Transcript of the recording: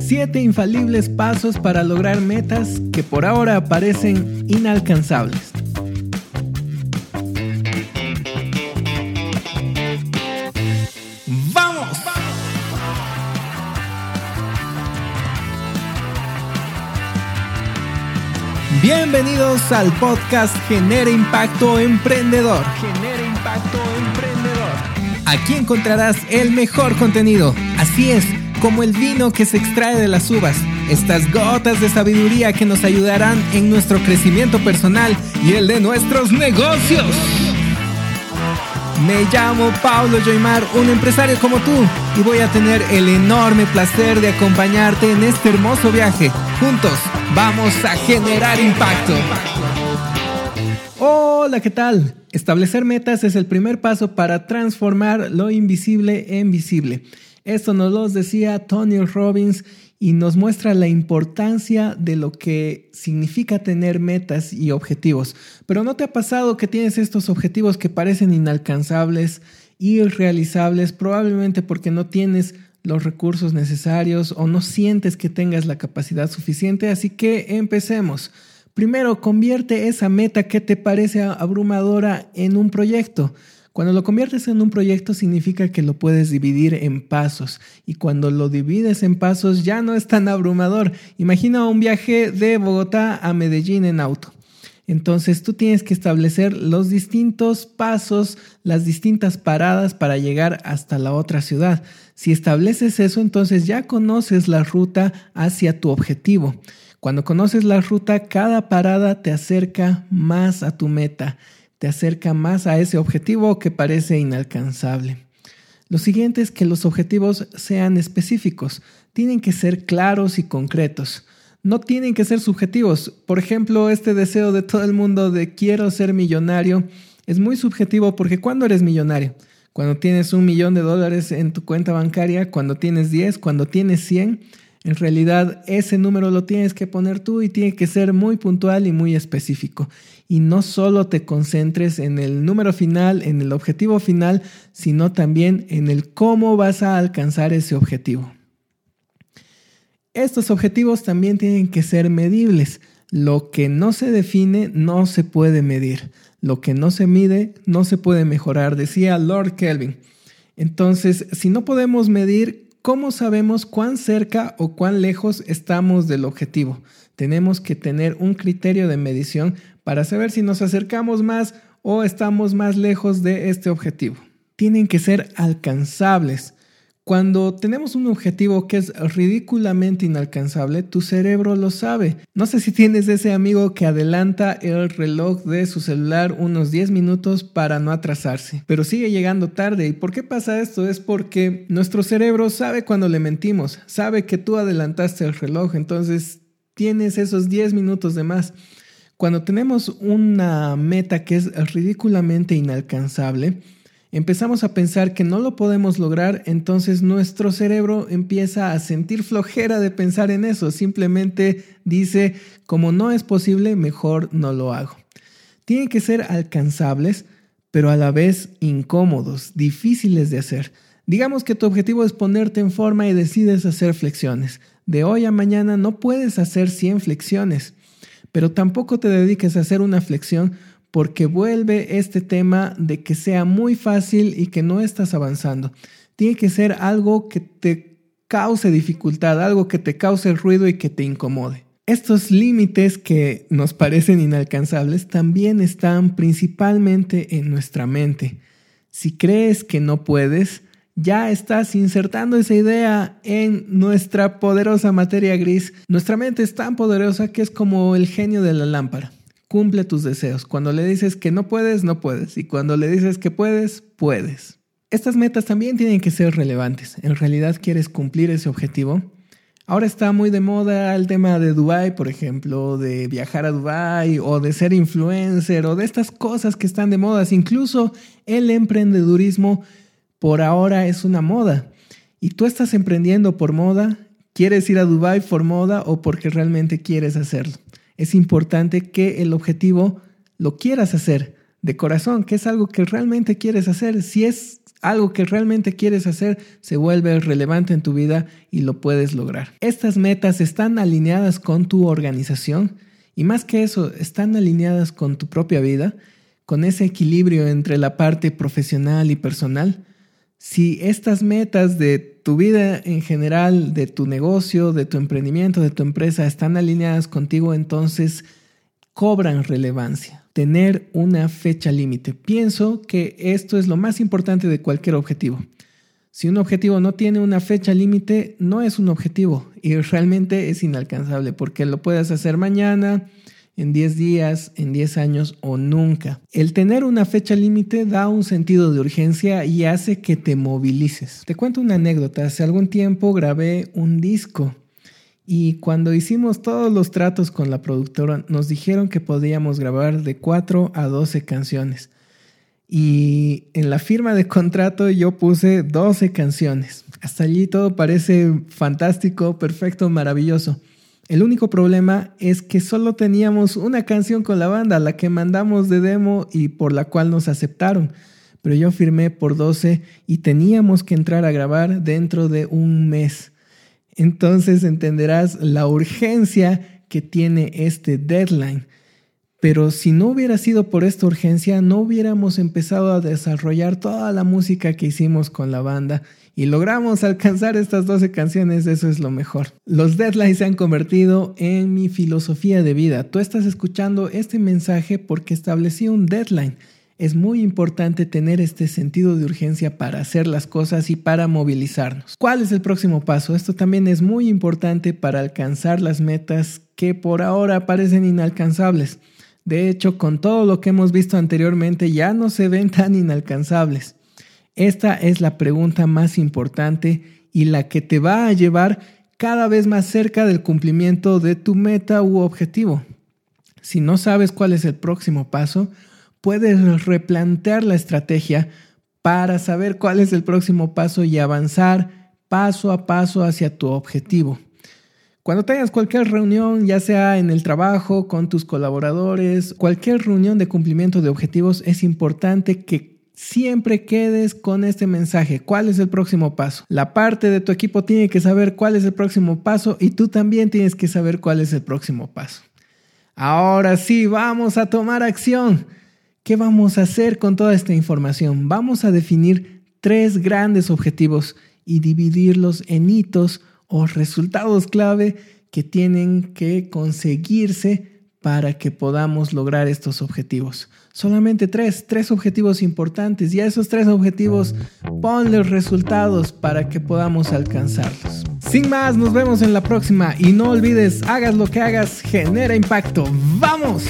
Siete infalibles pasos para lograr metas que por ahora parecen inalcanzables. ¡Vamos! Bienvenidos al podcast Genera Impacto Emprendedor. Genera Impacto Emprendedor. Aquí encontrarás el mejor contenido. Así es como el vino que se extrae de las uvas, estas gotas de sabiduría que nos ayudarán en nuestro crecimiento personal y el de nuestros negocios. Me llamo Paulo Joymar, un empresario como tú, y voy a tener el enorme placer de acompañarte en este hermoso viaje. Juntos vamos a generar impacto. Hola, ¿qué tal? Establecer metas es el primer paso para transformar lo invisible en visible. Esto nos lo decía Tony Robbins y nos muestra la importancia de lo que significa tener metas y objetivos. Pero ¿no te ha pasado que tienes estos objetivos que parecen inalcanzables, irrealizables, probablemente porque no tienes los recursos necesarios o no sientes que tengas la capacidad suficiente? Así que empecemos. Primero, convierte esa meta que te parece abrumadora en un proyecto. Cuando lo conviertes en un proyecto significa que lo puedes dividir en pasos y cuando lo divides en pasos ya no es tan abrumador. Imagina un viaje de Bogotá a Medellín en auto. Entonces tú tienes que establecer los distintos pasos, las distintas paradas para llegar hasta la otra ciudad. Si estableces eso, entonces ya conoces la ruta hacia tu objetivo. Cuando conoces la ruta, cada parada te acerca más a tu meta te acerca más a ese objetivo que parece inalcanzable. Lo siguiente es que los objetivos sean específicos, tienen que ser claros y concretos. No tienen que ser subjetivos. Por ejemplo, este deseo de todo el mundo de quiero ser millonario es muy subjetivo porque ¿cuándo eres millonario? Cuando tienes un millón de dólares en tu cuenta bancaria, cuando tienes 10, cuando tienes 100. En realidad ese número lo tienes que poner tú y tiene que ser muy puntual y muy específico. Y no solo te concentres en el número final, en el objetivo final, sino también en el cómo vas a alcanzar ese objetivo. Estos objetivos también tienen que ser medibles. Lo que no se define no se puede medir. Lo que no se mide no se puede mejorar, decía Lord Kelvin. Entonces, si no podemos medir, ¿Cómo sabemos cuán cerca o cuán lejos estamos del objetivo? Tenemos que tener un criterio de medición para saber si nos acercamos más o estamos más lejos de este objetivo. Tienen que ser alcanzables. Cuando tenemos un objetivo que es ridículamente inalcanzable, tu cerebro lo sabe. No sé si tienes ese amigo que adelanta el reloj de su celular unos 10 minutos para no atrasarse, pero sigue llegando tarde. ¿Y por qué pasa esto? Es porque nuestro cerebro sabe cuando le mentimos, sabe que tú adelantaste el reloj, entonces tienes esos 10 minutos de más. Cuando tenemos una meta que es ridículamente inalcanzable, empezamos a pensar que no lo podemos lograr, entonces nuestro cerebro empieza a sentir flojera de pensar en eso. Simplemente dice, como no es posible, mejor no lo hago. Tienen que ser alcanzables, pero a la vez incómodos, difíciles de hacer. Digamos que tu objetivo es ponerte en forma y decides hacer flexiones. De hoy a mañana no puedes hacer 100 flexiones, pero tampoco te dediques a hacer una flexión porque vuelve este tema de que sea muy fácil y que no estás avanzando. Tiene que ser algo que te cause dificultad, algo que te cause ruido y que te incomode. Estos límites que nos parecen inalcanzables también están principalmente en nuestra mente. Si crees que no puedes, ya estás insertando esa idea en nuestra poderosa materia gris. Nuestra mente es tan poderosa que es como el genio de la lámpara cumple tus deseos. Cuando le dices que no puedes, no puedes. Y cuando le dices que puedes, puedes. Estas metas también tienen que ser relevantes. ¿En realidad quieres cumplir ese objetivo? Ahora está muy de moda el tema de Dubai, por ejemplo, de viajar a Dubai o de ser influencer o de estas cosas que están de moda. Incluso el emprendedurismo por ahora es una moda. Y tú estás emprendiendo por moda, quieres ir a Dubai por moda o porque realmente quieres hacerlo es importante que el objetivo lo quieras hacer de corazón, que es algo que realmente quieres hacer. Si es algo que realmente quieres hacer se vuelve relevante en tu vida y lo puedes lograr. Estas metas están alineadas con tu organización y más que eso, están alineadas con tu propia vida, con ese equilibrio entre la parte profesional y personal. Si estas metas de tu vida en general, de tu negocio, de tu emprendimiento, de tu empresa están alineadas contigo, entonces cobran relevancia. Tener una fecha límite. Pienso que esto es lo más importante de cualquier objetivo. Si un objetivo no tiene una fecha límite, no es un objetivo y realmente es inalcanzable porque lo puedes hacer mañana, en 10 días, en 10 años o nunca. El tener una fecha límite da un sentido de urgencia y hace que te movilices. Te cuento una anécdota. Hace algún tiempo grabé un disco y cuando hicimos todos los tratos con la productora nos dijeron que podíamos grabar de 4 a 12 canciones. Y en la firma de contrato yo puse 12 canciones. Hasta allí todo parece fantástico, perfecto, maravilloso. El único problema es que solo teníamos una canción con la banda, la que mandamos de demo y por la cual nos aceptaron. Pero yo firmé por 12 y teníamos que entrar a grabar dentro de un mes. Entonces entenderás la urgencia que tiene este deadline. Pero si no hubiera sido por esta urgencia, no hubiéramos empezado a desarrollar toda la música que hicimos con la banda y logramos alcanzar estas 12 canciones, eso es lo mejor. Los deadlines se han convertido en mi filosofía de vida. Tú estás escuchando este mensaje porque establecí un deadline. Es muy importante tener este sentido de urgencia para hacer las cosas y para movilizarnos. ¿Cuál es el próximo paso? Esto también es muy importante para alcanzar las metas que por ahora parecen inalcanzables. De hecho, con todo lo que hemos visto anteriormente, ya no se ven tan inalcanzables. Esta es la pregunta más importante y la que te va a llevar cada vez más cerca del cumplimiento de tu meta u objetivo. Si no sabes cuál es el próximo paso, puedes replantear la estrategia para saber cuál es el próximo paso y avanzar paso a paso hacia tu objetivo. Cuando tengas cualquier reunión, ya sea en el trabajo, con tus colaboradores, cualquier reunión de cumplimiento de objetivos, es importante que siempre quedes con este mensaje. ¿Cuál es el próximo paso? La parte de tu equipo tiene que saber cuál es el próximo paso y tú también tienes que saber cuál es el próximo paso. Ahora sí, vamos a tomar acción. ¿Qué vamos a hacer con toda esta información? Vamos a definir tres grandes objetivos y dividirlos en hitos o resultados clave que tienen que conseguirse para que podamos lograr estos objetivos. Solamente tres, tres objetivos importantes y a esos tres objetivos ponles resultados para que podamos alcanzarlos. Sin más, nos vemos en la próxima y no olvides, hagas lo que hagas, genera impacto. ¡Vamos!